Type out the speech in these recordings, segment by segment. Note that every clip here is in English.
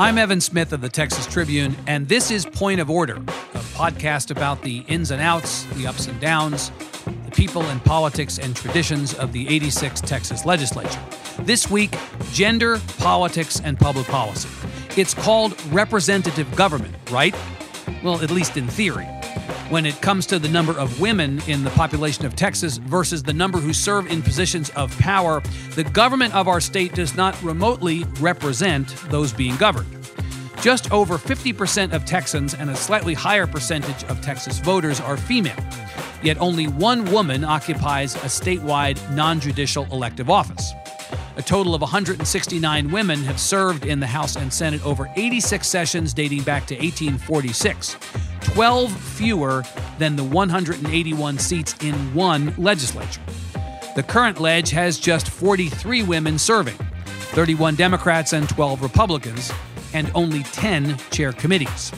I'm Evan Smith of the Texas Tribune, and this is Point of Order, a podcast about the ins and outs, the ups and downs, the people and politics and traditions of the 86 Texas legislature. This week, gender, politics, and public policy. It's called representative government, right? Well, at least in theory. When it comes to the number of women in the population of Texas versus the number who serve in positions of power, the government of our state does not remotely represent those being governed. Just over 50% of Texans and a slightly higher percentage of Texas voters are female. Yet only one woman occupies a statewide non judicial elective office. A total of 169 women have served in the House and Senate over 86 sessions dating back to 1846, 12 fewer than the 181 seats in one legislature. The current lege has just 43 women serving, 31 Democrats and 12 Republicans, and only 10 chair committees.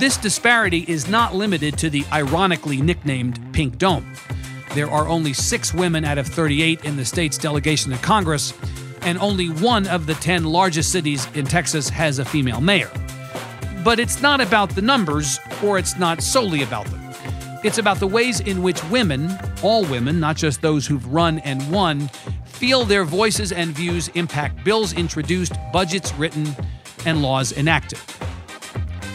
This disparity is not limited to the ironically nicknamed Pink Dome. There are only six women out of 38 in the state's delegation to Congress, and only one of the 10 largest cities in Texas has a female mayor. But it's not about the numbers, or it's not solely about them. It's about the ways in which women, all women, not just those who've run and won, feel their voices and views impact bills introduced, budgets written, and laws enacted.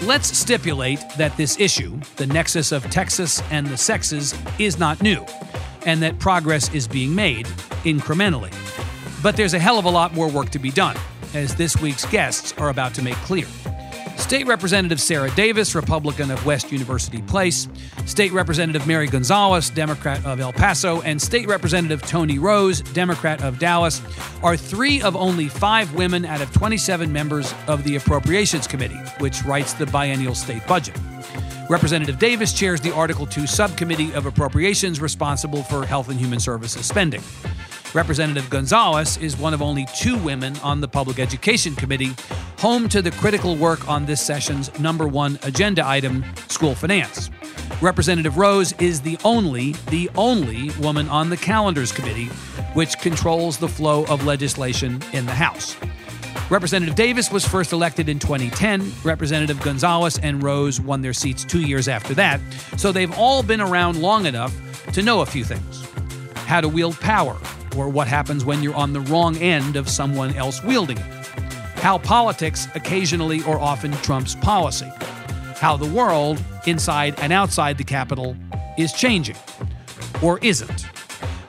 Let's stipulate that this issue, the nexus of Texas and the sexes, is not new, and that progress is being made incrementally. But there's a hell of a lot more work to be done, as this week's guests are about to make clear. State Representative Sarah Davis, Republican of West University Place, State Representative Mary Gonzalez, Democrat of El Paso, and State Representative Toni Rose, Democrat of Dallas, are three of only five women out of 27 members of the Appropriations Committee, which writes the biennial state budget. Representative Davis chairs the Article 2 subcommittee of appropriations responsible for health and human services spending. Representative Gonzalez is one of only two women on the Public Education Committee, home to the critical work on this session's number one agenda item, school finance. Representative Rose is the only, the only woman on the Calendars Committee, which controls the flow of legislation in the House. Representative Davis was first elected in 2010. Representative Gonzalez and Rose won their seats two years after that, so they've all been around long enough to know a few things how to wield power, or what happens when you're on the wrong end of someone else wielding it. How politics occasionally or often trumps policy. How the world, inside and outside the Capitol, is changing. Or isn't.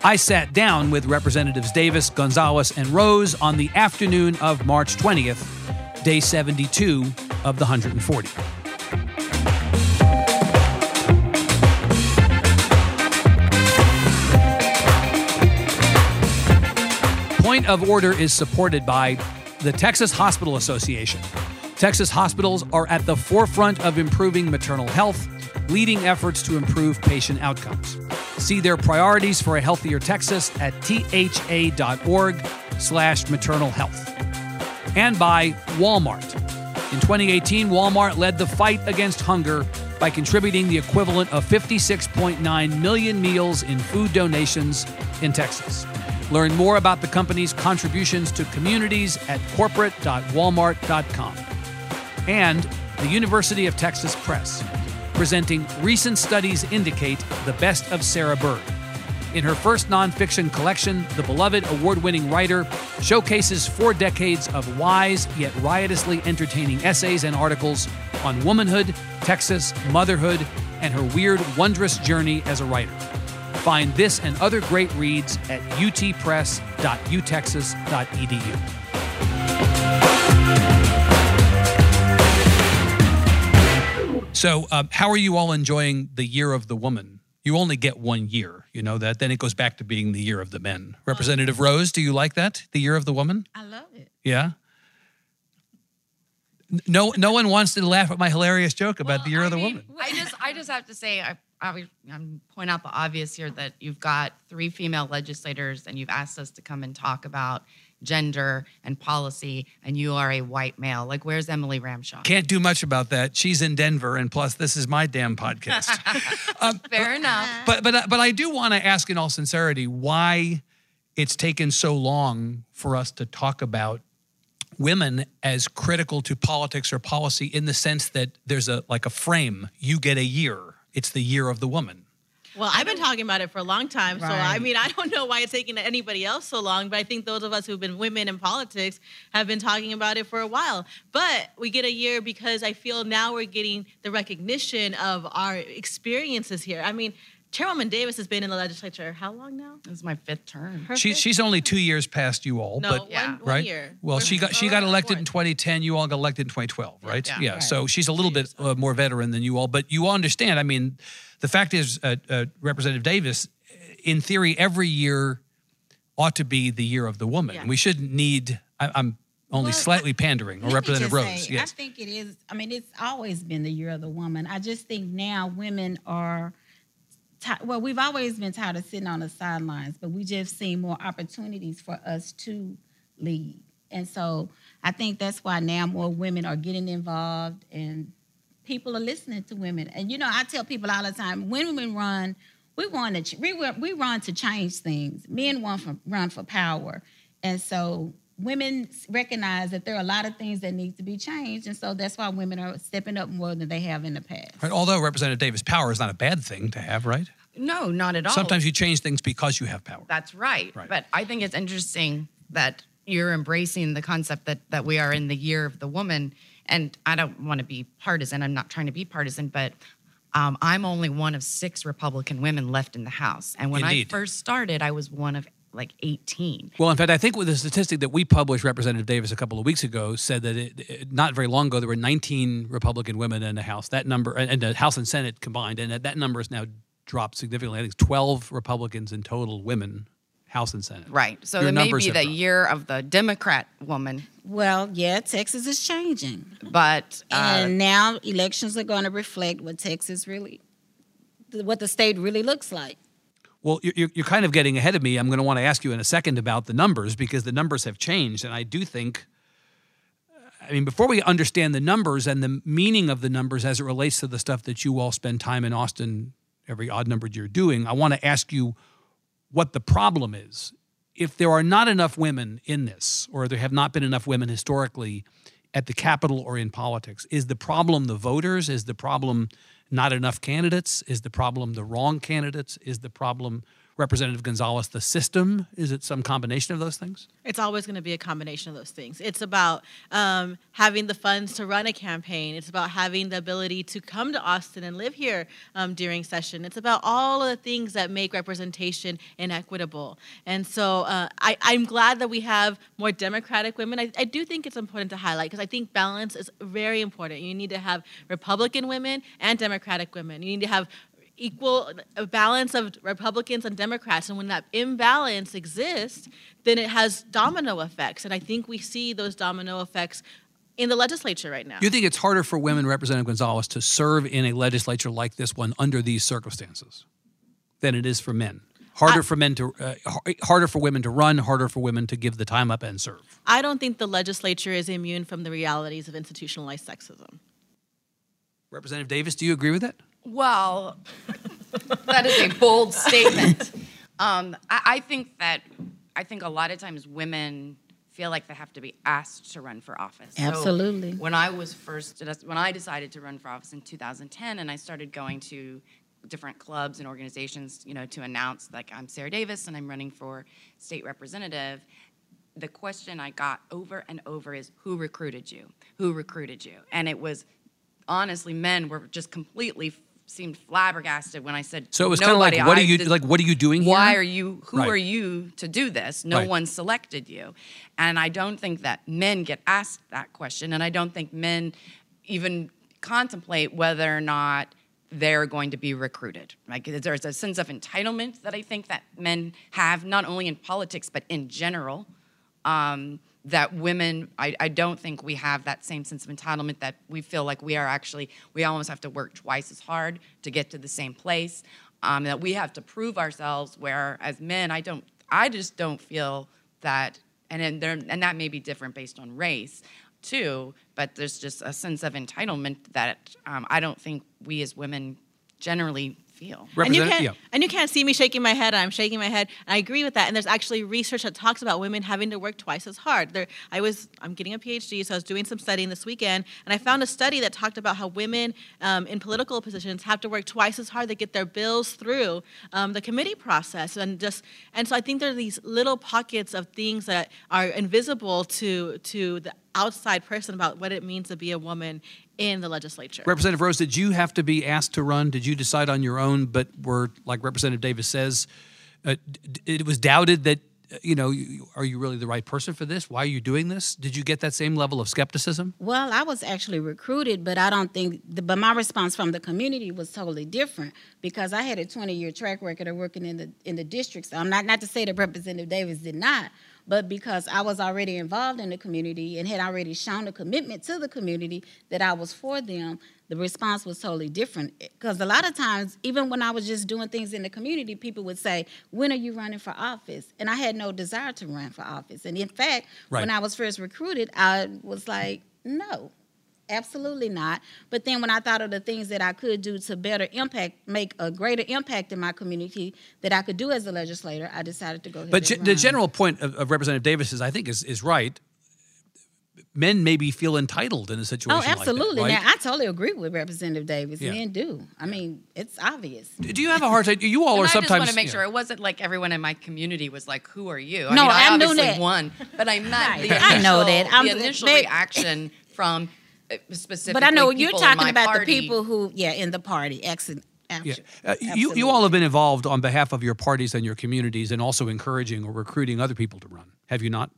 I sat down with Representatives Davis, Gonzalez, and Rose on the afternoon of March 20th, day 72 of the 140. Point of Order is supported by the Texas Hospital Association. Texas hospitals are at the forefront of improving maternal health, leading efforts to improve patient outcomes. See their priorities for a healthier Texas at tha.org slash maternal health. And by Walmart. In 2018, Walmart led the fight against hunger by contributing the equivalent of 56.9 million meals in food donations in Texas. Learn more about the company's contributions to communities at corporate.walmart.com. And the University of Texas Press, presenting Recent Studies Indicate the Best of Sarah Bird. In her first nonfiction collection, the beloved award winning writer showcases four decades of wise yet riotously entertaining essays and articles on womanhood, Texas, motherhood, and her weird, wondrous journey as a writer. Find this and other great reads at utpress.utexas.edu. So, uh, how are you all enjoying the year of the woman? You only get one year, you know that. Then it goes back to being the year of the men. Representative Rose, do you like that? The year of the woman? I love it. Yeah. No, no one wants to laugh at my hilarious joke about Well, the year I of the mean, woman. I just, I just have to say, I, I, I'm point out the obvious here that you've got three female legislators, and you've asked us to come and talk about gender and policy, and you are a white male. Like, where's Emily Ramshaw? Can't do much about that. She's in Denver, and plus, this is my damn podcast. Um, Fair enough. but but uh, but I do want to ask, in all sincerity, why it's taken so long for us to talk about women as critical to politics or policy in the sense that there's a like a frame. You get a year. It's the year of the woman. Well, I've been talking about it for a long time. So, I mean, I don't know why it's taking anybody else so long, but I think those of us who've been women in politics have been talking about it for a while. But we get a year because I feel now we're getting the recognition of our experiences here. I mean, Chairwoman Davis has been in the legislature how long now? This is my fifth term. Her She, fifth? she's only two years past you all, no, but Yeah. one, one right. year. Well, We're- she got she got elected in 2010. You all got elected in 2012, right? Yeah. Right. So she's a little bit uh, more veteran than you all, but you all understand. I mean, the fact is, uh, uh, Representative Davis, in theory, every year ought to be the year of the woman. Yeah. We shouldn't need. I, I'm only Well, slightly pandering, or Representative Rose. say, yes. I think it is. I mean, it's always been the year of the woman. I just think now women are. Well, we've always been tired of sitting on the sidelines, but we just see more opportunities for us to lead. And so I think that's why now more women are getting involved and people are listening to women. And you know, I tell people all the time, when women run, we want to we, we run to change things. Men want for, run for power, and so women recognize that there are a lot of things that need to be changed, and so that's why women are stepping up more than they have in the past. Right, Although Representative Davis, power is not a bad thing to have, right? No, not at all. Sometimes you change things because you have power. That's right. Right. But I think it's interesting that you're embracing the concept that that we are in the year of the woman. And I don't want to be partisan. I'm not trying to be partisan, but um, I'm only one of six Republican women left in the House. And when Indeed. I first started, I was one of like 18. Well, in fact, I think with the statistic that we published, Representative Davis a couple of weeks ago said that it, it- not very long ago there were 19 Republican women in the House. That number, and and the House and Senate combined, and that, that number has now dropped significantly. I think it's 12 Republicans in total, women, House and Senate. Right. So Your may be the dropped. year of the Democrat woman, Well, yeah, Texas is changing, but uh, and now elections are going to reflect what Texas really, what the state really looks like. Well, you're- you're, kind of getting ahead of me. I'm going to want to ask you in a second about the numbers because the numbers have changed. And I do think, uh, I mean, before we understand the numbers and the meaning of the numbers as it relates to the stuff that you all spend time in Austin every odd numbered year doing, I want to ask you what the problem is. If there are not enough women in this, or there have not been enough women historically at the Capitol or in politics, is the problem the voters? Is the problem not enough candidates? Is the problem the wrong candidates? Is the problem Representative Gonzalez the system? Is it some combination of those things? It's always going to be a combination of those things. It's about um, having the funds to run a campaign. It's about having the ability to come to Austin and live here um, during session. It's about all of the things that make representation inequitable. And so uh, I, I'm glad that we have more Democratic women. I, I do think it's important to highlight because I think balance is very important. You need to have Republican women and Democratic women. You need to have equal a balance of Republicans and Democrats. And when that imbalance exists, then it has domino effects. And I think we see those domino effects in the legislature right now. You think it's harder for women, Representative Gonzalez, to serve in a legislature like this one under these circumstances than it is for men? Harder for men to, uh, harder for women to run, harder for women to give the time up and serve. I don't think the legislature is immune from the realities of institutionalized sexism. Representative Davis, do you agree with that? Well, that is a bold statement. Um, I, I think that I think a lot of times women feel like they have to be asked to run for office. So Absolutely. when I was first, when I decided to run for office in 2010, and I started going to different clubs and organizations, you know, to announce like I'm Sarah Davis and I'm running for state representative. The question I got over and over is, "Who recruited you? Who recruited you?" And it was honestly, men were just completely seemed flabbergasted when I said. So it was kind of like, "Nobody, what are you did- like? What are you doing here? Why are you? Who Right. are you to do this? No Right. one selected you, and I don't think that men get asked that question, and I don't think men even contemplate whether or not they're going to be recruited. Like there's a sense of entitlement that I think that men have, not only in politics but in general um, that women I, I don't think we have that same sense of entitlement that we feel like we are actually we almost have to work twice as hard to get to the same place. Um, that we have to prove ourselves where as men i don't i just don't feel that and then there, and that may be different based on race too but there's just a sense of entitlement that um, i don't think we as women generally feel. And you can't yeah. and you can't see me shaking my head. I'm shaking my head. And I agree with that. And there's actually research that talks about women having to work twice as hard. There, I was I'm getting a PhD, so I was doing some studying this weekend, and I found a study that talked about how women um, in political positions have to work twice as hard to get their bills through um, the committee process. And just and so I think there are these little pockets of things that are invisible to to the outside person about what it means to be a woman in the legislature. Representative Rose, did you have to be asked to run? Did you decide on your own, but were, like Representative Davis says, uh, it was doubted that, uh, you know, you- are you really the right person for this? Why are you doing this? Did you get that same level of skepticism? Well, I was actually recruited, but I don't think. The, but my response from the community was totally different because I had a 20-year track record of working in the in the districts. I'm not not to say that Representative Davis did not, but because I was already involved in the community and had already shown a commitment to the community that I was for them. The response was totally different because a lot of times, even when I was just doing things in the community, people would say, "When are you running for office?" And I had no desire to run for office. And in fact, Right. when I was first recruited, I was like, "No, absolutely not." But then when I thought of the things that I could do to better impact, make a greater impact in my community that I could do as a legislator, I decided to go ahead. But and ge- the general point of, of Representative Davis is, I think, is, is right. Men maybe feel entitled in a situation Oh, like that, oh, absolutely. right? Now, I totally agree with Representative Davis. Yeah. Men do. I mean, it's obvious. Do you have a hard time? You all And are I sometimes. just want to make yeah. sure it wasn't like everyone in my community was like, "Who are you?" No, I mean, I, I knew obviously that. won, but I meant Right. the I know that. I'm- the initial they- reaction from specifically. But I know you're talking about party. the people who, yeah, in the party. Excellent. Yeah. Uh, you, you all have been involved on behalf of your parties and your communities and also encouraging or recruiting other people to run, have you not?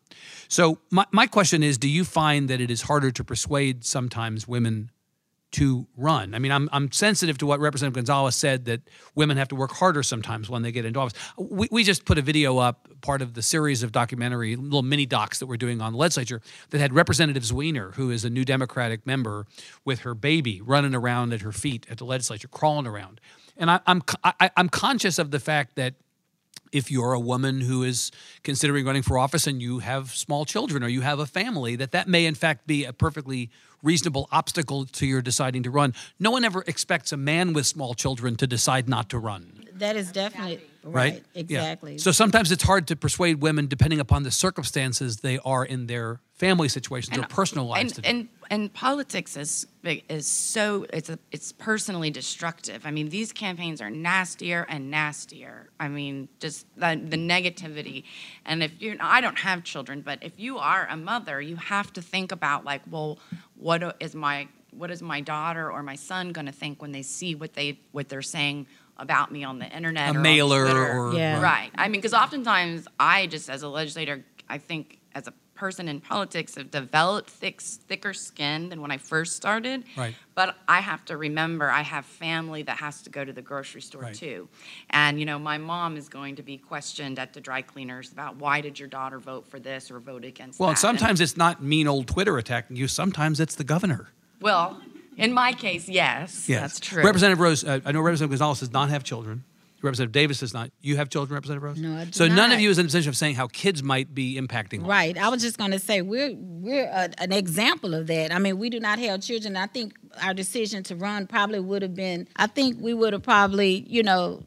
So, my, my question is do you find that it is harder to persuade sometimes women to run? I mean, I'm, I'm sensitive to what Representative Gonzalez said that women have to work harder sometimes when they get into office. We, we just put a video up, part of the series of documentary, little mini docs that we're doing on the legislature, that had Representative Zwiener, who is a new Democratic member, with her baby running around at her feet at the legislature, crawling around. And I, I'm, I, I'm conscious of the fact that if you're a woman who is considering running for office and you have small children or you have a family that that may in fact be a perfectly reasonable obstacle to your deciding to run no one ever expects a man with small children to decide not to run That is definitely right, right. Yeah. Exactly. so sometimes it's hard to persuade women depending upon the circumstances they are in their family situations or personal lives and, and and politics is is so it's a, it's personally destructive. I mean, these campaigns are nastier and nastier. I mean, just the, the negativity. And if you, I don't have children, but if you are a mother, you have to think about like, well, what is my what is my daughter or my son going to think when they see what they what they're saying about me on the internet A or on mailer Twitter? or- Yeah. right. I mean, because oftentimes I just as a legislator, I think as a person in politics have developed thick, thicker skin than when I first started. Right. But I have to remember I have family that has to go to the grocery store Right. too. And, you know, my mom is going to be questioned at the dry cleaners about why did your daughter vote for this or vote against well that. and sometimes it's not mean old twitter attacking you sometimes it's the governor well, in my case, yes, Yes. that's true. Representative Rose, uh, I know Representative Gonzalez does not have children. Representative Davis does not. You have children, Representative Rose? No, I do So none of you is in a position of saying how kids might be impacting. Right. I was just going to say we're we're a, an example of that. I mean, we do not have children. I think our decision to run probably would have been. I think we would have probably, you know,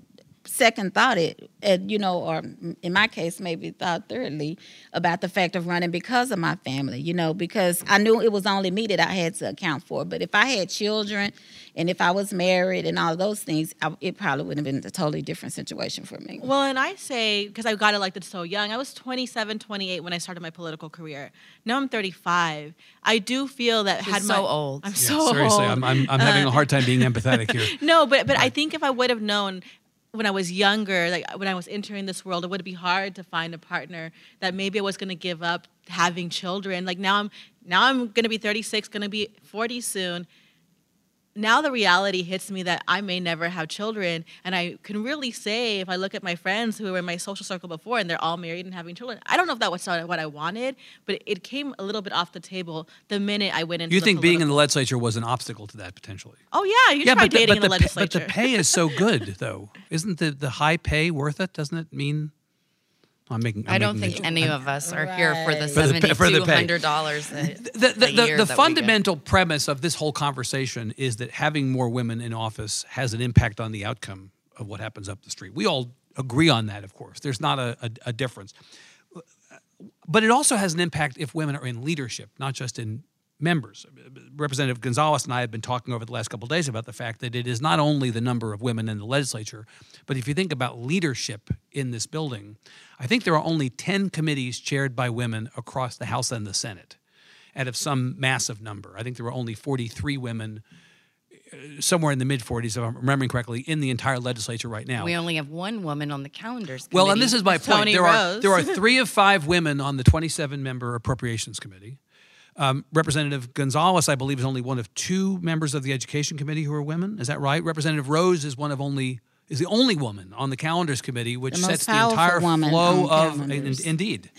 second thought it, and you know, or in my case, maybe thought thirdly about the fact of running because of my family. You know, because I knew it was only me that I had to account for. But if I had children, and if I was married, and all of those things, I, it probably would have been a totally different situation for me. Well, and I say, because I got elected so young, I was 27, 28 when I started my political career. Now I'm 35. I do feel that She's had so my, old. I'm Yeah, so Seriously, old. I'm, I'm, I'm having a hard time being uh, empathetic here. no, but but I think if I would have known when I was younger, like when I was entering this world, it would be hard to find a partner that maybe I was going to give up having children. Like now I'm now I'm going to be 36, going to be 40 soon. Now the reality hits me that I may never have children, and I can really say if I look at my friends who were in my social circle before and they're all married and having children, I don't know if that was what I wanted, but it came a little bit off the table the minute I went into. You think being in the legislature was an obstacle to that potentially? Oh yeah, you yeah, but the, dating but, in the, the pa- but the pay is so good, though. Isn't the, the high pay worth it? Doesn't it mean? I'm making. I'm I don't making think a- any of us are here for the Right. For the pay- for the seventy-two pay. hundred dollars. the, the, the, year the that we of what happens up the street. We all agree on that, of course. There's not a, a, a difference. But it also has an impact if women are in leadership, not just in members. Representative Gonzalez and I have been talking over the last couple of days about the fact that it is not only the number of women in the legislature, but if you think about leadership in this building, I think there are only 10 committees chaired by women across the House and the Senate out of some massive number. I think there were only 43 women uh, somewhere in the mid 40s, if I'm remembering correctly, in the entire legislature right now. We only have one woman on the calendars. Well, and this is my point. Toni There are there are three of five women on the 27 member Appropriations Committee. Um, Representative Gonzalez, I believe, is only one of two members of the Education Committee who are women. Is that right? Representative Rose is one of only is the only woman on the Calendars Committee, which The sets the entire woman flow of. in- indeed.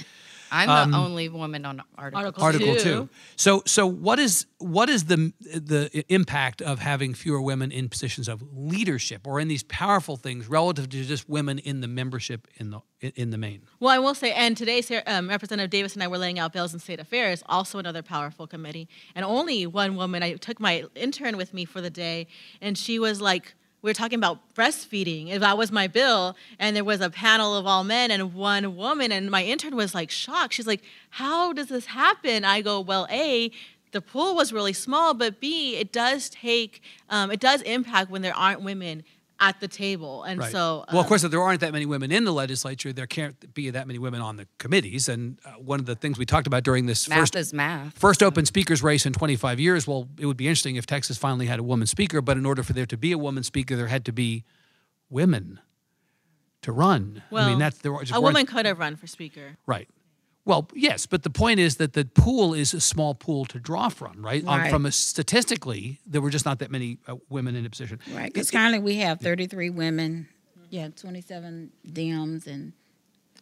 I'm the only woman on Article. Article two. Article Two. two. So, so what is what is the the impact of having fewer women in positions of leadership or in these powerful things relative to just women in the membership in the in the main? Well, I will say, and today um, Representative Davis and I were laying out bills in state affairs, also another powerful committee, and only one woman. I took my intern with me for the day, and she was like, we were talking about breastfeeding. If that was my bill, and there was a panel of all men and one woman, and my intern was like shocked. She's like, "How does this happen?" I go, "Well, a." The pool was really small, but B, it does take, um, it does impact when there aren't women at the table, and Right. so. well, of um, course, if there aren't that many women in the legislature, there can't be that many women on the committees. And uh, one of the things we talked about during this Math first is math. first open speakers race in 25 years, well, it would be interesting if Texas finally had a woman speaker. But in order for there to be a woman speaker, there had to be women to run. well, I mean, that's there just a woman could have run for speaker. Right. Well, yes, but the point is that the pool is a small pool to draw from, right? Right. from a statistically, there were just not that many uh, women in a position. Right, because currently we have 33 women, yeah, 27 Dems and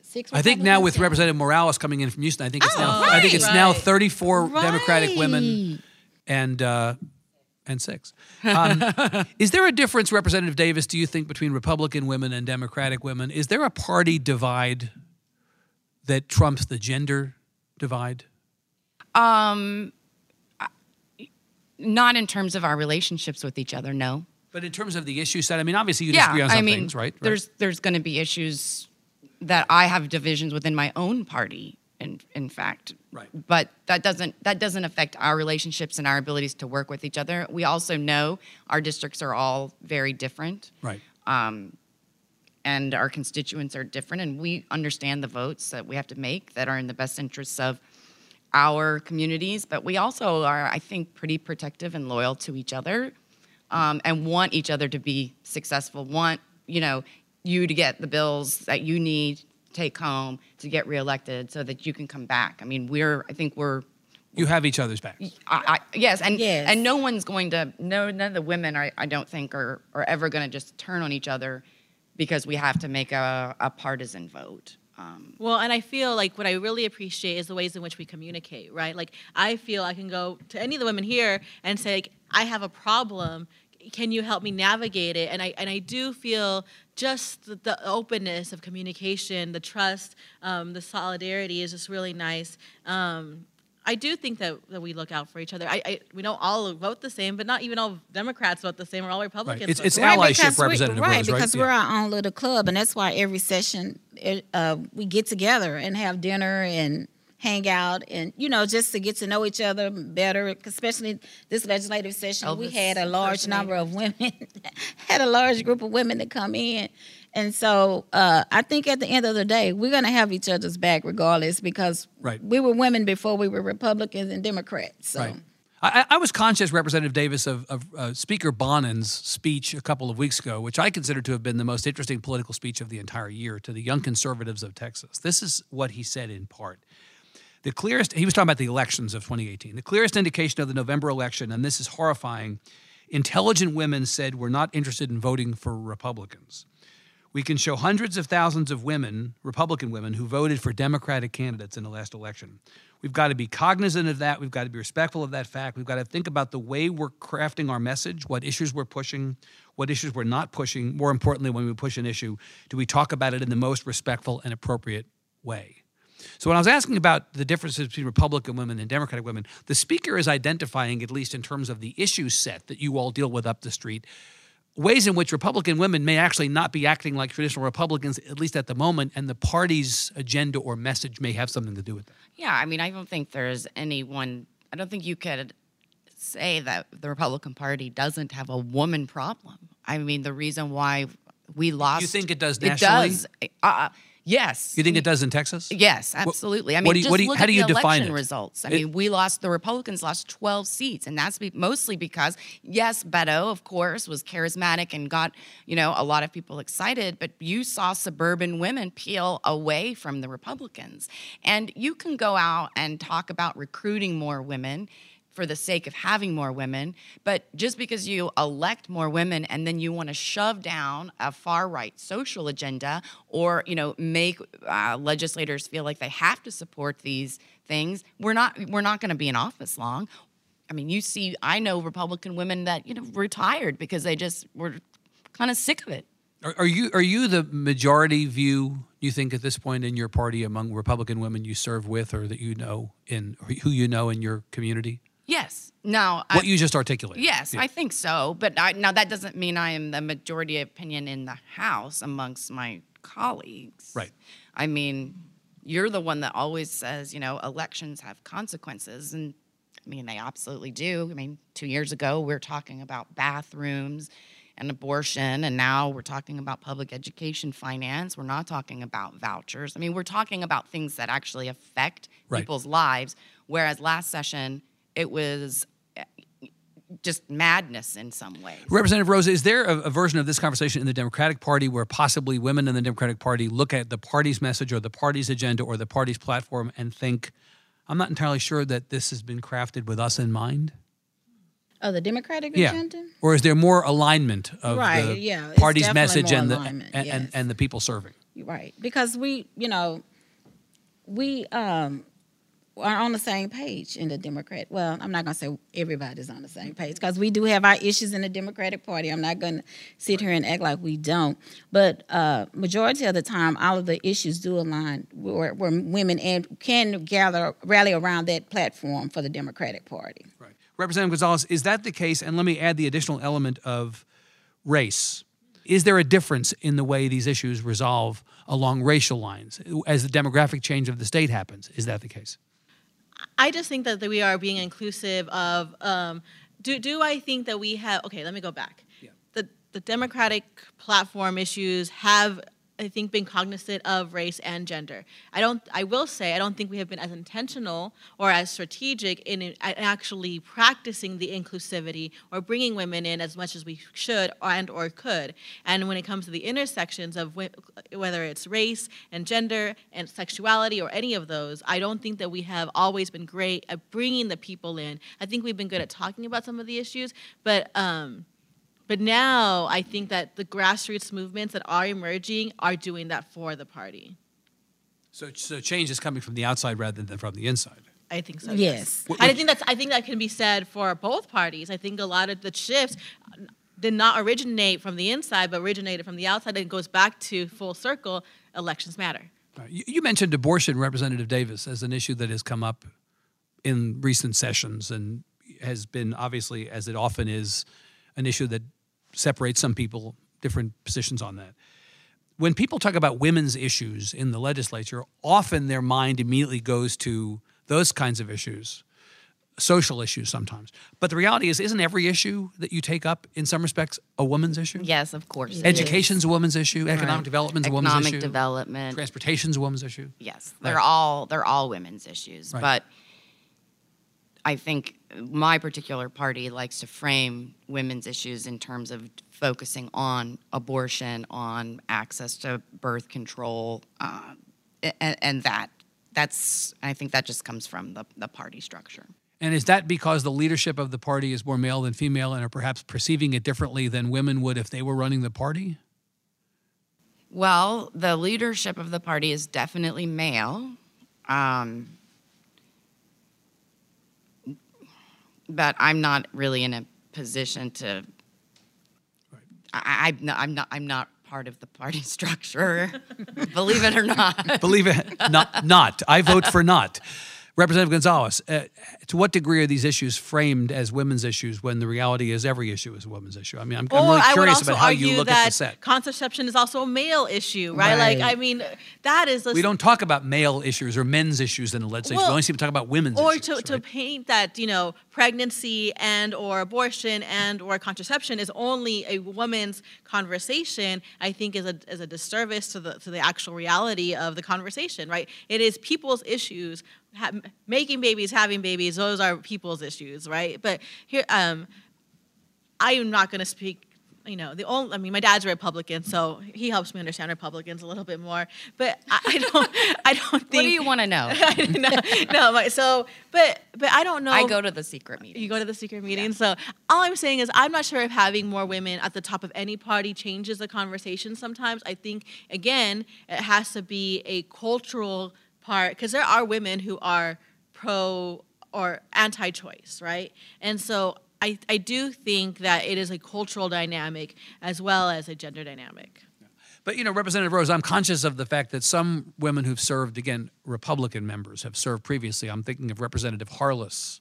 six. I think now with Representative Morales coming in from Houston, I think it's now Oh, I think it's now right. 34 Democratic women and uh, and six. Um, is there a difference, Representative Davis? Do you think between Republican women and Democratic women? Is there a party divide that trumps the gender divide? Um, not in terms of our relationships with each other. No. But in terms of the issue set, I mean, obviously you yeah, disagree on some I mean, things, right? Right. There's there's going to be issues that I have divisions within my own party. In in fact, Right. But that doesn't that doesn't affect our relationships and our abilities to work with each other. We also know our districts are all very different. right. And our constituents are different and we understand the votes that we have to make that are in the best interests of our communities but we also are i think pretty protective and loyal to each other um, and want each other to be successful want you know you to get the bills that you need to take home to get reelected so that you can come back i mean we're i think we're You have each other's backs. I, I, yes, and Yes. and no one's going to no none of the women I, I don't think are are ever going to just turn on each other because we have to make a, a partisan vote. Um, Well, and I feel like what I really appreciate is the ways in which we communicate, right? Like I feel I can go to any of the women here and say, like, I have a problem. Can you help me navigate it? And I and I do feel just the, the openness of communication, the trust, um, the solidarity is just really nice. Um, I do think that, that we look out for each other. I, I we don't all vote the same, but not even all Democrats vote the same or all Republicans. It's- vote it's the same. allyship, because we- right, Rose, right? because Yeah. we're our own little club, and that's why every session it, uh, we get together and have dinner and hang out, and you know, just to get to know each other better. Especially this legislative session, we had a large number of women, had a large group of women that come in, and so uh, I think at the end of the day, we're gonna have each other's back regardless, because Right. we were women before we were Republicans and Democrats. So. Right. I, I was conscious, Representative Davis, of, of uh, Speaker Bonnen's speech a couple of weeks ago, which I consider to have been the most interesting political speech of the entire year to the young conservatives of Texas. This is what he said in part. The clearest, he was talking about the elections of 2018. The clearest indication of the November election, and this is horrifying, intelligent women said we're not interested in voting for Republicans. We can show hundreds of thousands of women, Republican women, who voted for Democratic candidates in the last election. We've got to be cognizant of that. We've got to be respectful of that fact. We've got to think about the way we're crafting our message, what issues we're pushing, what issues we're not pushing. More importantly, when we push an issue, do we talk about it in the most respectful and appropriate way? So when I was asking about the differences between Republican women and Democratic women, the speaker is identifying, at least in terms of the issue set that you all deal with up the street, ways in which Republican women may actually not be acting like traditional Republicans, at least at the moment, and the party's agenda or message may have something to do with that. Yeah, I mean, I don't think there's anyone, I don't think you could say that the Republican Party doesn't have a woman problem. I mean, the reason why we lost. You think it does It nationally? does. Uh, yes. You think it does in Texas? Yes, absolutely. I mean, what do you- just what do you- look how at do you the define election it? results. I It- mean, we lost. The Republicans lost 12 seats, and that's be, mostly because yes, Beto, of course, was charismatic and got you know a lot of people excited. But you saw suburban women peel away from the Republicans, and you can go out and talk about recruiting more women for the sake of having more women, but just because you elect more women and then you want to shove down a far right social agenda or you know make uh, legislators feel like they have to support these things, we're not we're not going to be in office long. I mean, you see, I know Republican women that you know retired because they just were kind of sick of it. Are, are you are you the majority view? You think at this point in your party among Republican women you serve with, or that you know in who you know in your community? Yes. Now, What I, you just articulated. Yes, Yeah. I think so. But I, now that doesn't mean I am the majority opinion in the House amongst my colleagues. Right. I mean, you're the one that always says, you know, elections have consequences. And I mean, they absolutely do. I mean, two years ago, we were talking about bathrooms and abortion, and now we're talking about public education finance. We're not talking about vouchers. I mean, we're talking about things that actually affect Right. people's lives. Whereas last session, it was eh, just madness in some ways. Representative Rosa, is there a, a version of this conversation in the Democratic Party where possibly women in the Democratic Party look at the party's message or the party's agenda or the party's platform and think, I'm not entirely sure that this has been crafted with us in mind? Oh, the Democratic Yeah. agenda? Or is there more alignment of Right, the yeah, party's message and the, alignment, and, and, and the people serving? Right. Because we, you know, we um are on the same page in the Democrat. Well, I'm not going to say everybody's on the same page because we do have our issues in the Democratic Party. I'm not going to sit here and act like we don't. But uh, majority of the time, all of the issues do align where, where women and can gather rally around that platform for the Democratic Party. Right. Representative Gonzalez, is that the case? And let me add the additional element of race. Is there a difference in the way these issues resolve along racial lines as the demographic change of the state happens? Is that the case? I just think that we are being inclusive of. Um, do do I think that we have? Okay, let me go back. Yeah. The the Democratic platform issues have. I think been cognizant of race and gender. I don't. I will say I don't think we have been as intentional or as strategic in, actually practicing the inclusivity or bringing women in as much as we should and or could. And when it comes to the intersections of wh- whether it's race and gender and sexuality or any of those, I don't think that we have always been great at bringing the people in. I think we've been good at talking about some of the issues, but um, but now I think that the grassroots movements that are emerging are doing that for the party. So, so change is coming from the outside rather than from the inside. I think so. Yes. And I think that's I think that can be said for both parties. I think a lot of the shifts did not originate from the inside, but originated from the outside. It goes back to full circle. Elections matter. Right. You, you mentioned abortion, Representative Davis, as an issue that has come up in recent sessions and has been obviously, as it often is, an issue that separates some people, different positions on that. When people talk about women's issues in the legislature, often their mind immediately goes to those kinds of issues, social issues sometimes. But the reality is, isn't every issue that you take up, in some respects, a woman's issue? Yes, of course. it is. Education's a woman's issue. Economic development's a woman's Economic issue. development. Transportation's a woman's issue. Yes, they're Right. all they're all women's issues, Right. but I think my particular party likes to frame women's issues in terms of focusing on abortion, on access to birth control, uh, and, and that. That's I think that just comes from the, the party structure. And is that because the leadership of the party is more male than female and are perhaps perceiving it differently than women would if they were running the party? Well, the leadership of the party is definitely male. Um, but I'm not really in a position to. I, I'm not. I'm not. I'm not part of the party structure. believe it or not. Believe it, not, not. I vote for not. Representative Gonzalez, uh, to what degree are these issues framed as women's issues when the reality is every issue is a women's issue? I mean, I'm, I'm Or really I would curious also about how you look that at the set. contraception is also a male issue, right? Like, I mean, that is. A, We don't talk about male issues or men's issues in the legislature. Well, we only seem to talk about women's or issues. to, to right? paint that you know pregnancy and or abortion and or contraception is only a woman's conversation i think is a, is a disservice to the to the actual reality of the conversation right it is people's issues ha- making babies having babies those are people's issues right but here um i am not going to speak you know the only i mean my dad's a republican so he helps me understand republicans a little bit more but i, I don't i don't think What do you want to know? no, no, my- so but but I don't know. I go to the secret meeting. You go to the secret meeting. So all I'm saying is I'm not sure if having more women at the top of any party changes the conversation. Sometimes I think again it has to be a cultural part because there are women who are pro or anti-choice, right? And so. I, I do think that it is a cultural dynamic as well as a gender dynamic. But you know, Representative Rose, I'm conscious of the fact that some women who've served, again, Republican members have served previously. I'm thinking of Representative Harless,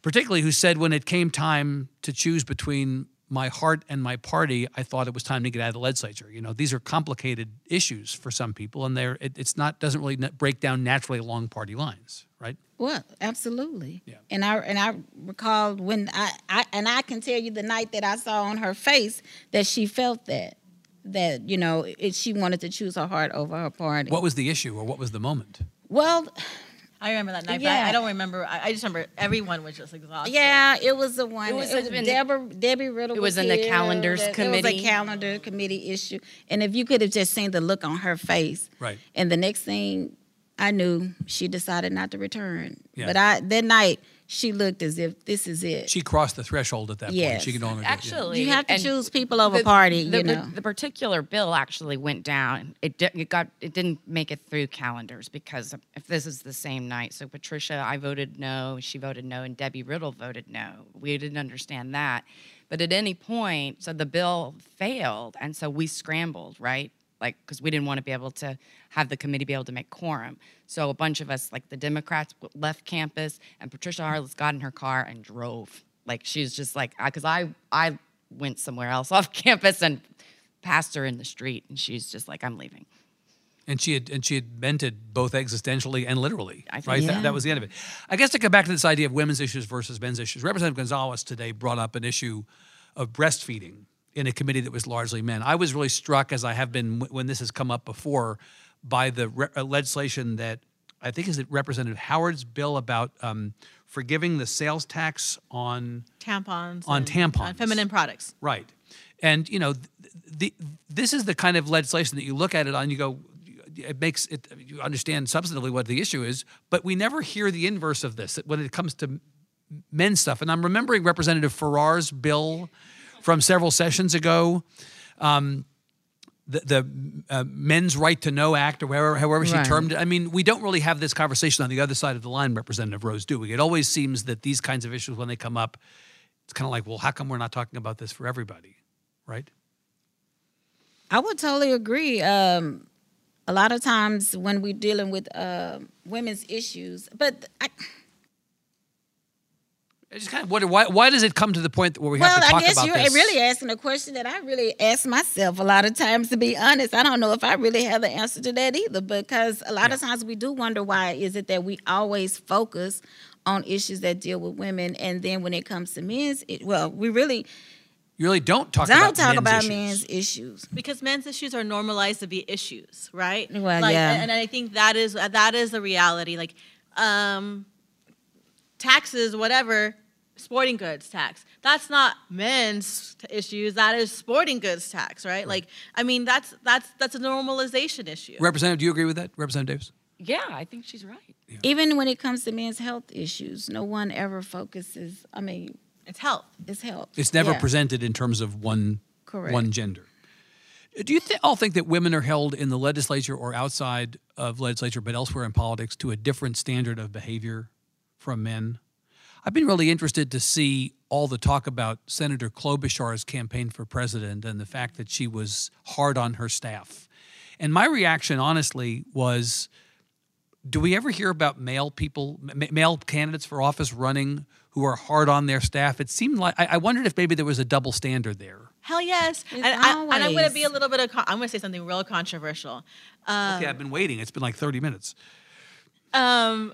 particularly who said when it came time to choose between my heart and my party, I thought it was time to get out of the legislature. You know, these are complicated issues for some people, and they're it, it's not doesn't really break down naturally along party lines, right? Well, absolutely. Yeah. And I and I recalled when I, I and I can tell you the night that I saw on her face that she felt that that you know it, she wanted to choose her heart over her party. What was the issue, or what was the moment? well, I remember that night, but Yeah. I, I don't remember. I, I just remember everyone was just exhausted. yeah, it was the one. It was it was in- Deborah, Debbie Riddle. it was in the here. calendars It was a calendar committee issue, and if you could have just seen the look on her face, Right. And the next thing I knew, she decided not to return. Yeah. But I that night she looked as if this is it. She crossed the threshold at that point. Yes. She could no longer. Actually, you have to choose people over the- party, the, you the- know. the particular bill actually went down. It, di- it got it didn't make it through calendars because if this is the same night, so Patricia, I voted no, she voted no, and Debbie Riddle voted no. We didn't understand that, but at any point, so the bill failed, and so we scrambled, right? Like because we didn't want to be able to have the committee be able to make quorum. So a bunch of us, like the Democrats, left campus, and Patricia Harless got in her car and drove. Like she was just like because I I went somewhere else off campus and passed her in the street, and she's just like, I'm leaving. And she had and she had meant it both existentially and literally, think right? so. That, that was the end of it. I guess to come back to this idea of women's issues versus men's issues, Representative Gonzalez today brought up an issue of breastfeeding in a committee that was largely men. I was really struck, as I have been when this has come up before, by the re- uh, legislation that I think is it Representative Howard's bill about um, forgiving the sales tax on tampons On tampons. on feminine products. Right. And you know, th- the this is the kind of legislation that you look at it on, you go, it makes it. You understand substantively what the issue is, but we never hear the inverse of this when it comes to men's stuff. And I'm remembering Representative Farrar's bill from several sessions ago. Um, the, the uh, Men's Right to Know Act, or however, however she Right. termed it. I mean, we don't really have this conversation on the other side of the line, Representative Rose, do we? It always seems that these kinds of issues, when they come up, it's kind of like, well, how come we're not talking about this for everybody, right? I would totally agree. Um, a lot of times when we're dealing with uh, women's issues, but I, I just kind of wonder why. Why does it come to the point where we well, have to talk about this? Well, I guess you're this? really asking a question that I really ask myself a lot of times. To be honest, I don't know if I really have the answer to that either. Because a lot of times we do wonder why is it that we always focus on issues that deal with women, and then when it comes to men's, it, well, we really you really don't talk don't about talk men's about issues. men's issues. because men's issues are normalized to be issues, right? Well, like, yeah. and, and I think that is that is the reality. Like, um, taxes, whatever, sporting goods tax. That's not men's t- issues. That is sporting goods tax, right? Like, I mean, that's that's that's a normalization issue. Representative, do you agree with that, Representative Davis? Yeah, I think she's right. Even when it comes to men's health issues, no one ever focuses. I mean, It's health. it's health. It's never Yeah. presented in terms of one Correct. one gender. Do you th- all think that women are held in the legislature or outside of legislature, but elsewhere in politics, to a different standard of behavior from men? I've been really interested to see all the talk about Senator Klobuchar's campaign for president and the fact that she was hard on her staff. And my reaction, honestly, was do we ever hear about male people, m- male candidates for office running who are hard on their staff? It seemed like I, I wondered if maybe there was a double standard there. Hell yes. And, I, and I'm going to be a little bit of, con- I'm going to say something real controversial. Um, okay, I've been waiting. It's been like 30 minutes. um,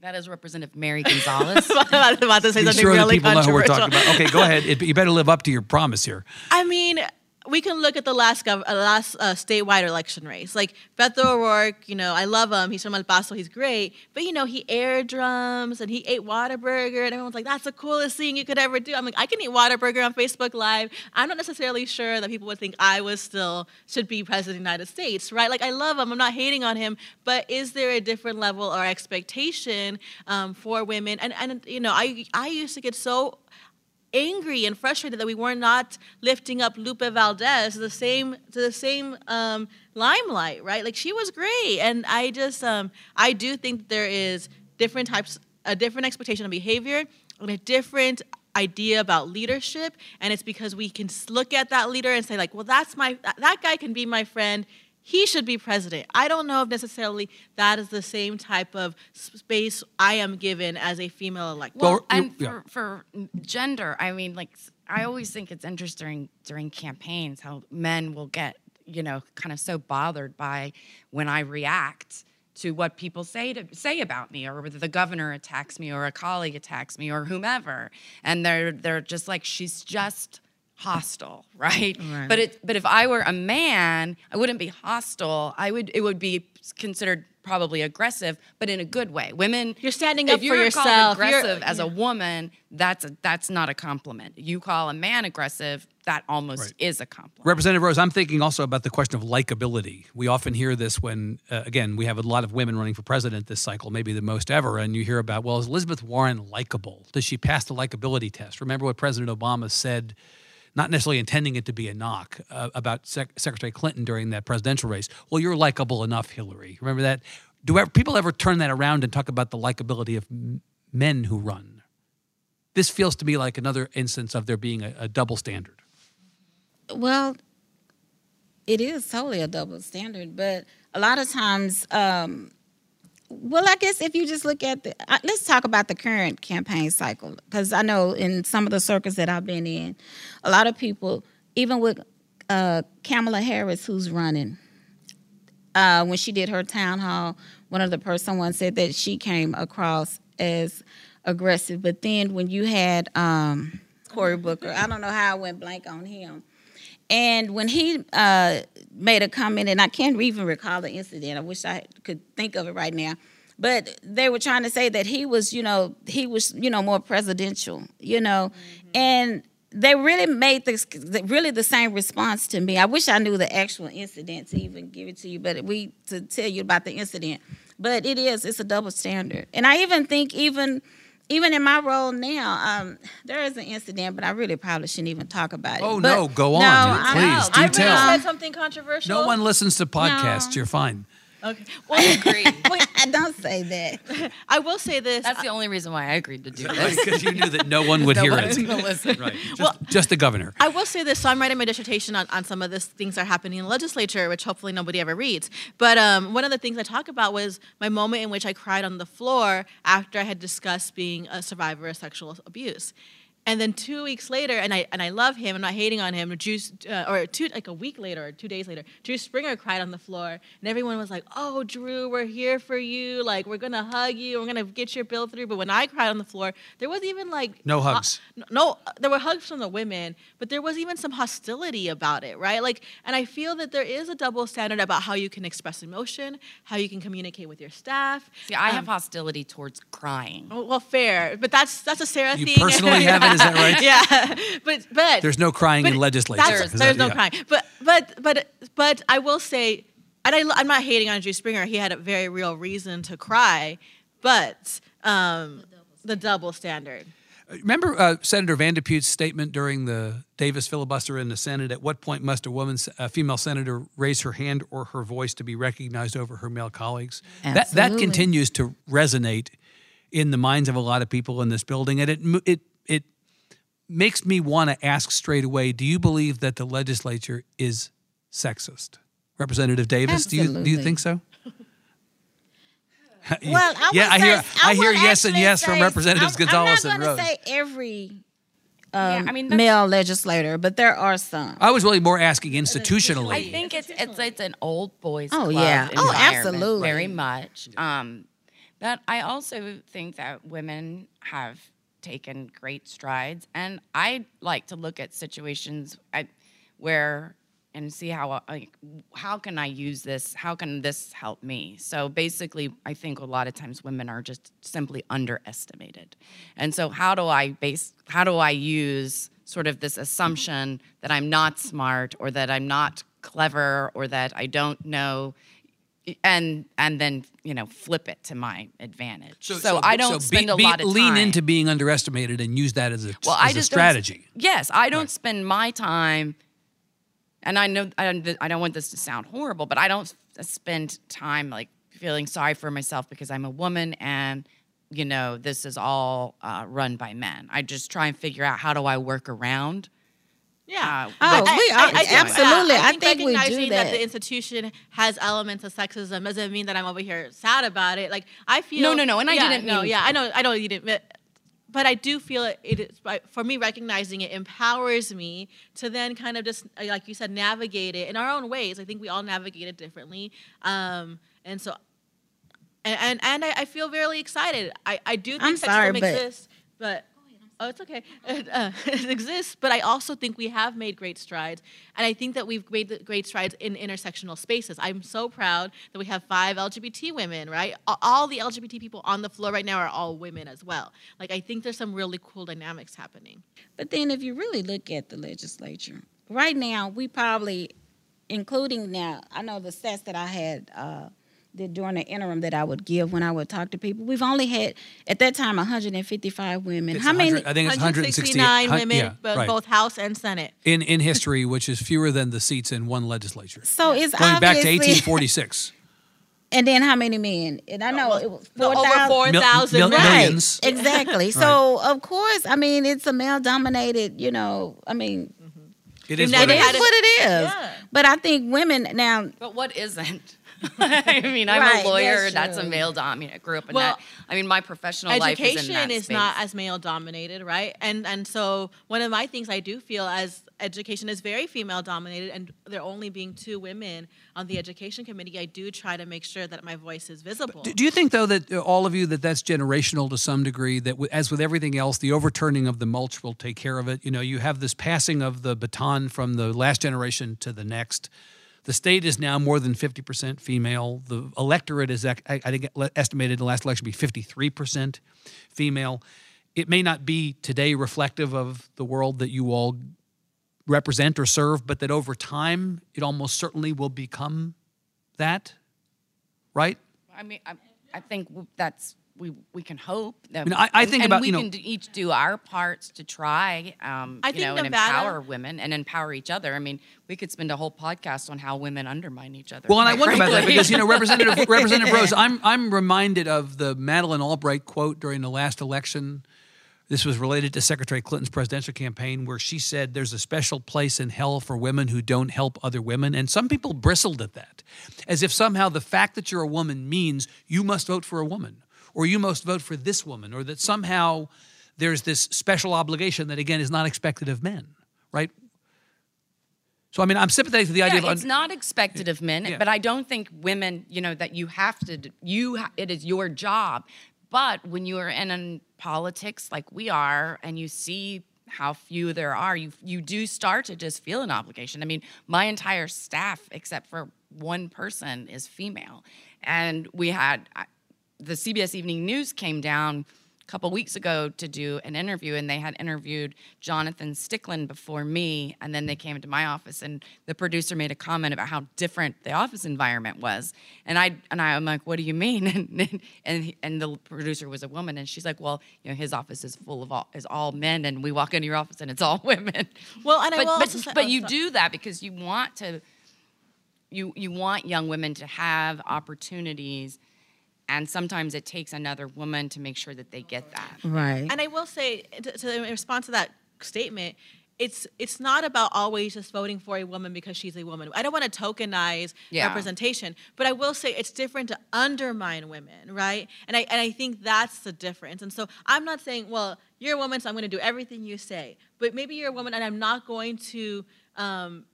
That is Representative Mary Gonzalez. I'm about to say Be something sure that really people know who we're controversial. talking about. Okay, go ahead. It, you better live up to your promise here. I mean, we can look at the last gov- uh, last uh, statewide election race. Like Beto O'Rourke, you know, I love him. He's from El Paso. He's great. But you know, he air drums and he ate Whataburger, and everyone's like, "That's the coolest thing you could ever do." I'm like, I can eat Whataburger on Facebook Live. I'm not necessarily sure that people would think I was still should be president of the United States, right? Like, I love him. I'm not hating on him, but is there a different level or expectation um, for women? And and you know, I I used to get so angry and frustrated that we were not lifting up Lupe Valdez to the same to the same um, limelight, right? Like she was great, and I just um, I do think there is different types, a different expectation of behavior, and a different idea about leadership, and it's because we can look at that leader and say like, well, that's my that guy can be my friend. He should be president. I don't know if necessarily that is the same type of space I am given as a female elected. Well, Well, and yeah. for, for gender, I mean, like, I always think it's interesting during campaigns how men will get, you know, kind of so bothered by when I react to what people say to say about me, or whether the governor attacks me, or a colleague attacks me, or whomever, and they're they're just like, she's just hostile, right? Right. But it but if I were a man, I wouldn't be hostile. I would it would be considered probably aggressive, but in a good way. Women You're standing if up for you're yourself. Called You're- aggressive as a woman, that's a, that's not a compliment. You call a man aggressive, that almost Right. is a compliment. Representative Rose, I'm thinking also about the question of likability. We often hear this when, uh, again, we have a lot of women running for president this cycle, maybe the most ever, and you hear about, well, is Elizabeth Warren likable? Does she pass the likability test? Remember what President Obama said, not necessarily intending it to be a knock, uh, about Sec- Secretary Clinton during that presidential race? Well, you're likable enough, Hillary. Remember that? Do ever, people ever turn that around and talk about the likability of m- men who run? This feels to me like another instance of there being a, a double standard. Well, it is totally a double standard, but a lot of times, um, well, I guess if you just look at the, uh, let's talk about the current campaign cycle, because I know in some of the circles that I've been in, a lot of people, even with uh, Kamala Harris, who's running, uh, when she did her town hall, one of the person someone said that she came across as aggressive. But then when you had um, Cory Booker, I don't know how I went blank on him. And when he uh, made a comment, and I can't even recall the incident, I wish I could think of it right now. But they were trying to say that he was, you know, he was, you know, more presidential, you know, mm-hmm. and they really made this really the same response to me. I wish I knew the actual incident to even give it to you, but we to tell you about the incident. But it is, it's a double standard, and I even think even even in my role now, um, there is an incident, but I really probably shouldn't even talk about it. Oh, But- no, go on. I'm- Please, I do tell. really said something controversial. No one listens to podcasts. You're fine. Okay. Well, I agree. don't say that. I will say this. That's the only reason why I agreed to do Right, this. because you knew that no one would No hear one's it. gonna listen. Right. Just, Well- just the governor. I will say this. So I'm writing my dissertation on, on some of this things that are happening in the legislature, which hopefully nobody ever reads. But um, one of the things I talk about was my moment in which I cried on the floor after I had discussed being a survivor of sexual abuse. And then two weeks later, and I and I love him. I'm not hating on him. Drew, uh, or two like a week later, or two days later, Drew Springer cried on the floor, and everyone was like, "Oh, Drew, we're here for you. Like, we're gonna hug you. We're gonna get your bill through." But when I cried on the floor, there was even like No hugs. no, no, there were hugs from the women, but there was even some hostility about it, right? Like, and I feel that there is a double standard about how you can express emotion, how you can communicate with your staff. See, I have Um, hostility towards crying. well, well, fair, but that's that's a Sarah You thing. personally have it, is that right? yeah, but but There's no crying in legislature. There's that- no yeah. crying, but but but but I will say, and I, I'm not hating on Drew Springer. He had a very real reason to cry, but um, the double standard. Remember uh, Senator Van de Putte's statement during the Davis filibuster in the Senate? At what point must a woman, a female senator, raise her hand or her voice to be recognized over her male colleagues? Absolutely. That that continues to resonate in the minds of a lot of people in this building, and it it makes me want to ask straight away: Do you believe that the legislature is sexist? Representative Davis, do you do you think so? Well, I yeah, would I say- hear I, hear yes and actually yes from Representatives I'm, Gonzalez I'm and not Rose. going to say every Yeah, um, I mean, male legislator, but there are some. I was really more asking institutionally. I think it's it's it's an old boys Oh, club yeah. Oh, absolutely. very much. Um, but I also think that women have taken great strides, and I like to look at situations at, where and see how uh, like how can I use this? How can this help me? So basically, I think a lot of times women are just simply underestimated, and so how do I base? How do I use sort of this assumption that I'm not smart or that I'm not clever or that I don't know? And and then you know flip it to my advantage. So, I don't so spend be- a lot of time. lean into being underestimated and use that as a, Well, as I a just don't- strategy. yes, I don't spend my time, and I know I don't, I don't want this to sound horrible, but I don't s- spend time like feeling sorry for myself because I'm a woman and you know this is all uh, run by men. I just try and figure out how do I work around. Yeah. Uh, Oh, we are- think- absolutely. I I think, think we do recognizing that. the institution has elements of sexism doesn't mean that I'm over here sad about it. Like I feel No, no, no, and I yeah, didn't No, mean- yeah, I know, I know you didn't. But, but I do feel it, it is for me recognizing it empowers me to then kind of just uh, like you said navigate it in our own ways. I think we all navigate it differently, um, and so and and, and I, I feel very excited. I, I do think I'm sexism sorry, but- exists, but oh, it's okay. It, uh, it exists, but I also think we have made great strides, and I think that we've made great strides in intersectional spaces. I'm so proud that we have five LGBT women, right? All the LGBT people on the floor right now are all women as well. Like I think there's some really cool dynamics happening. But then, if you really look at the legislature, right now, we probably, including now, I know the stats that I had uh, did during the interim that I would give when I would talk to people. We've only had at that time 155 women. It's How many? I think it's 169 169 women, yeah, but right. both House and Senate. in in history, which is fewer than the seats in one legislature. So it's Going back to 1846. And then how many men? And I know it was No, over 4,000. Mil- mil- right. millions. Exactly. So of course, I mean, it's a male dominated. You know, I mean, It is You've what it it is. is what it is. Yeah. But I think women now. But what isn't? I mean, I'm Right, a lawyer. that's That's, a male dominant. I grew up in Well, that. I mean, my professional life is in that is space. not as male dominated right and and so one of my things i do feel as education is very female dominated and there only being two women on the education committee i do try to make sure that my voice is visible Do, do you think, though, that uh, all of you that that's generational to some degree? That w- as with everything else, the overturning of the mulch will take care of it. You know, you have this passing of the baton from the last generation to the next. The state is now more than fifty percent female. The electorate is, I think, estimated in the last election to be fifty-three percent female. It may not be today reflective of the world that you all represent or serve, but that over time it almost certainly will become that, right? I mean, I, I think that's we we can hope. That, mean, I- I think and about, we you know- can each do our parts to try, um, I you think know, and empower women and empower each other. I mean, we could spend a whole podcast on how women undermine each other. Well, and I quite wonder about that because you know, Representative Representative Rose, I'm I'm reminded of the Madeleine Albright quote during the last election. This was related to Secretary Clinton's presidential campaign, where she said, "There's a special place in hell for women who don't help other women," and some people bristled at that, as if somehow the fact that you're a woman means you must vote for a woman, or you must vote for this woman, or that somehow there's this special obligation that again is not expected of men, right? So I mean, I'm sympathetic to the idea yeah, of it's not expected of men, Yeah. but I don't think women, you know, that you have to, you, it is your job. But when you are in, in politics like we are, and you see how few there are, you you do start to just feel an obligation. I mean, my entire staff, except for one person, is female, and we had the CBS Evening News came down a couple weeks ago to do an interview, and they had interviewed Jonathan Stickland before me, and then they came to my office, and the producer made a comment about how different the office environment was, and I and I, am like, what do you mean? And and and the producer was a woman, and she's like, well, you know, his office is full of all is all men, and we walk into your office and it's all women. Well, and I but will but, but oh, you do that because you want to you you want young women to have opportunities and sometimes it takes another woman to make sure that they get that Right. And I will say, to, to in response to that statement, it's it's not about always just voting for a woman because she's a woman. I don't want to tokenize Yeah. representation, but I will say it's different to undermine women, right? And I and I think that's the difference. And so I'm not saying, well, you're a woman, so I'm going to do everything you say. But maybe you're a woman, and I'm not going to. Um,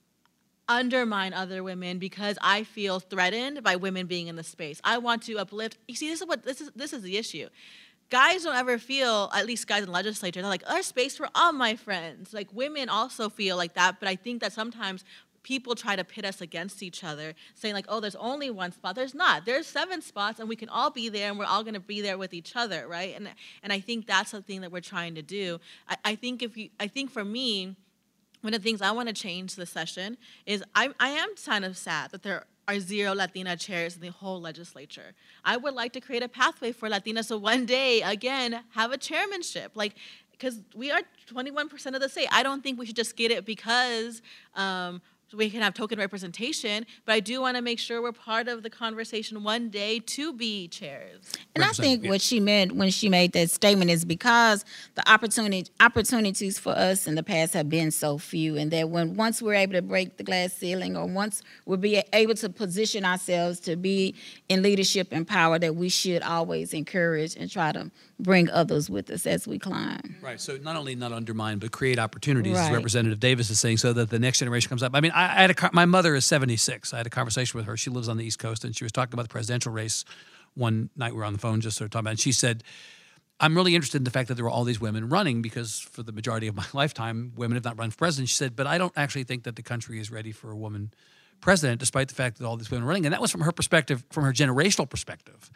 undermine other women because I feel threatened by women being in the space. I want to uplift. You see, this is what this is. This is the issue. Guys don't ever feel, at least guys in legislature, they're like, there's space for all my friends. Like women also feel like that, but I think that sometimes people try to pit us against each other, saying like, oh, there's only one spot. There's not. There's seven spots, and we can all be there, and we're all going to be there with each other, right? And and I think that's the thing that we're trying to do. I, I think if you, I think for me, one of the things I want to change this session is I, I am kind of sad that there are zero Latina chairs in the whole legislature. I would like to create a pathway for Latinas so one day, again, have a chairmanship. Like, because we are 21% of the state. I don't think we should just get it because um, we can have token representation, but I do want to make sure we're part of the conversation one day to be chairs. And I think yeah. what she meant when she made that statement is because the opportunity opportunities for us in the past have been so few, and that when once we're able to break the glass ceiling, or once we're be able to position ourselves to be in leadership and power, that we should always encourage and try to bring others with us as we climb. Right. So not only not undermine, but create opportunities, as Representative Davis is saying, so that the next generation comes up. I mean, I, had a my mother is 76. I had a conversation with her. She lives on the East Coast, and she was talking about the presidential race one night. We were on the phone just sort of talking about. it. And she said, "I'm really interested in the fact that there were all these women running because for the majority of my lifetime, women have not run for president." She said, "But I don't actually think that the country is ready for a woman." President, despite the fact that all these women are running, and that was from her perspective, from her generational perspective.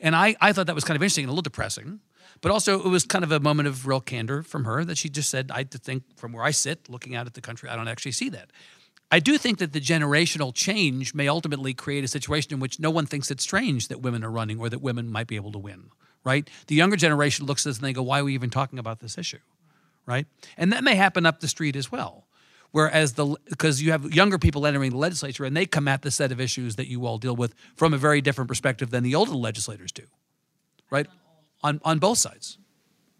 And I, I thought that was kind of interesting and a little depressing. But also, it was kind of a moment of real candor from her that she just said, I think from where I sit, looking out at the country, I don't actually see that. I do think that the generational change may ultimately create a situation in which no one thinks it's strange that women are running or that women might be able to win, right? The younger generation looks at this and they go, why are we even talking about this issue, right? And that may happen up the street as well. Whereas the because you have younger people entering the legislature and they come at the set of issues that you all deal with from a very different perspective than the older legislators do, right? On on both sides.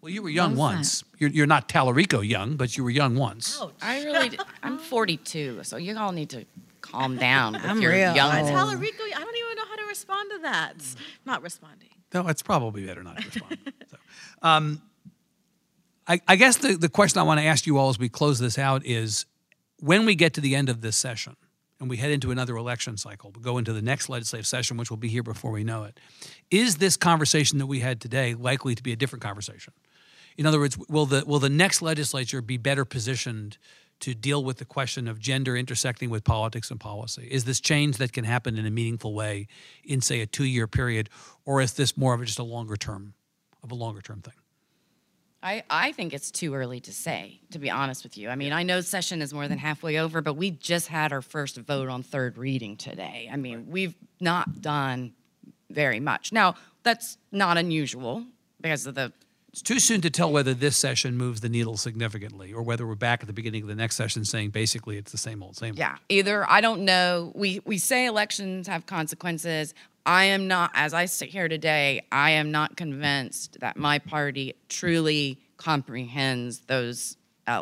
Well, you were young Both once. You're, you're not Talarico young, but you were young once. I really, I'm 42, so you all need to calm down with I'm your real young. old. Talarico, I don't even know how to respond to that. Not responding. No, it's probably better not to respond. so, um, I, I guess the, the question I want to ask you all as we close this out is when we get to the end of this session and we head into another election cycle, we go into the next legislative session, which will be here before we know it, is this conversation that we had today likely to be a different conversation? In other words, will the, will the next legislature be better positioned to deal with the question of gender intersecting with politics and policy? Is this change that can happen in a meaningful way in, say, a two year period, or is this more of a, just a longer term, of a longer term thing? I, I think it's too early to say, to be honest with you. I mean, I know session is more than halfway over, but we just had our first vote on third reading today. I mean, we've not done very much. Now, that's not unusual because of the It's too soon to tell whether this session moves the needle significantly, or whether we're back at the beginning of the next session saying basically it's the same old, same old. Yeah, either I don't know. We we say elections have consequences. I am not, as I sit here today, I am not convinced that my party truly comprehends those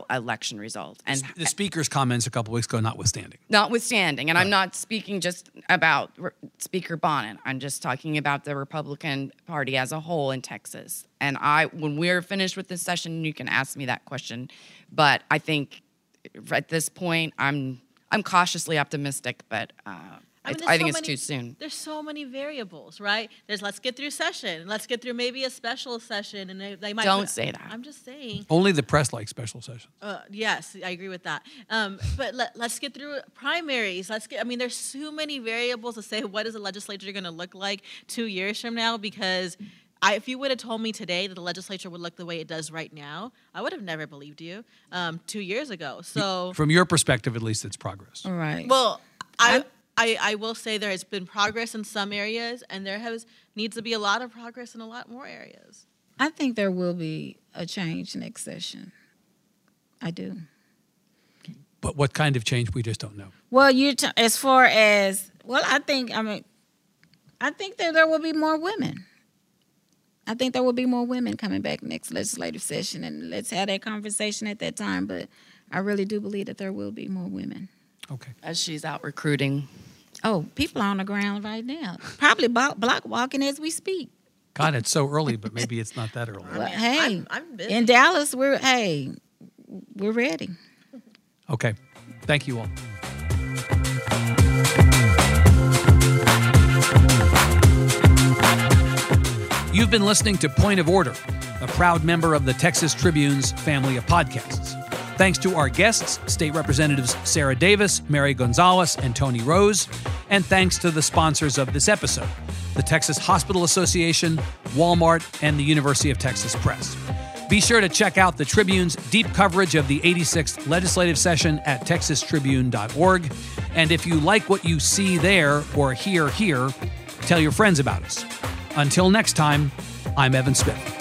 election result. And The speaker's comments a couple weeks ago, notwithstanding. notwithstanding, and I'm not speaking just about Re- Speaker Bonnen. I'm just talking about the Republican Party as a whole in Texas. And I, when we're finished with this session, you can ask me that question. But I think at this point, I'm I'm cautiously optimistic, but uh, I, mean, I there's think so it's many- too soon. There's so many variables, right? There's let's get through session. Let's get through maybe a special session, and they, they might Don't put- say that. I'm just saying. Only the press likes special sessions. Uh, yes, I agree with that. Um, but let, let's get through primaries. Let's get. I mean, there's so many variables to say what is the legislature going to look like two years from now because. I, if you would have told me today that the legislature would look the way it does right now, I would have never believed you um, two years ago. So, From your perspective, at least, it's progress. All right. well, I, I I will say there has been progress in some areas, and there has needs to be a lot of progress in a lot more areas. I think there will be a change next session. I do. But what kind of change, we just don't know. Well, you t- as far as well, I think I mean, I think that there will be more women. I think there will be more women coming back next legislative session, and let's have that conversation at that time. But I really do believe that there will be more women. Okay. As she's out recruiting. Oh, people are on the ground right now, probably block, block walking as we speak. God, it's so early, but maybe it's not that early. Well, hey, I'm- I'm busy. in Dallas, we're hey, we're ready. Okay. Thank you all. You've been listening to Point of Order, a proud member of the Texas Tribune's family of podcasts. Thanks to our guests, State Representatives Sarah Davis, Mary Gonzalez, and Toni Rose. And thanks to the sponsors of this episode the Texas Hospital Association, Walmart, and the University of Texas Press. Be sure to check out the Tribune's deep coverage of the 86th legislative session at texastribune.org. And if you like what you see there or hear here, tell your friends about us. Until next time, I'm Evan Smith.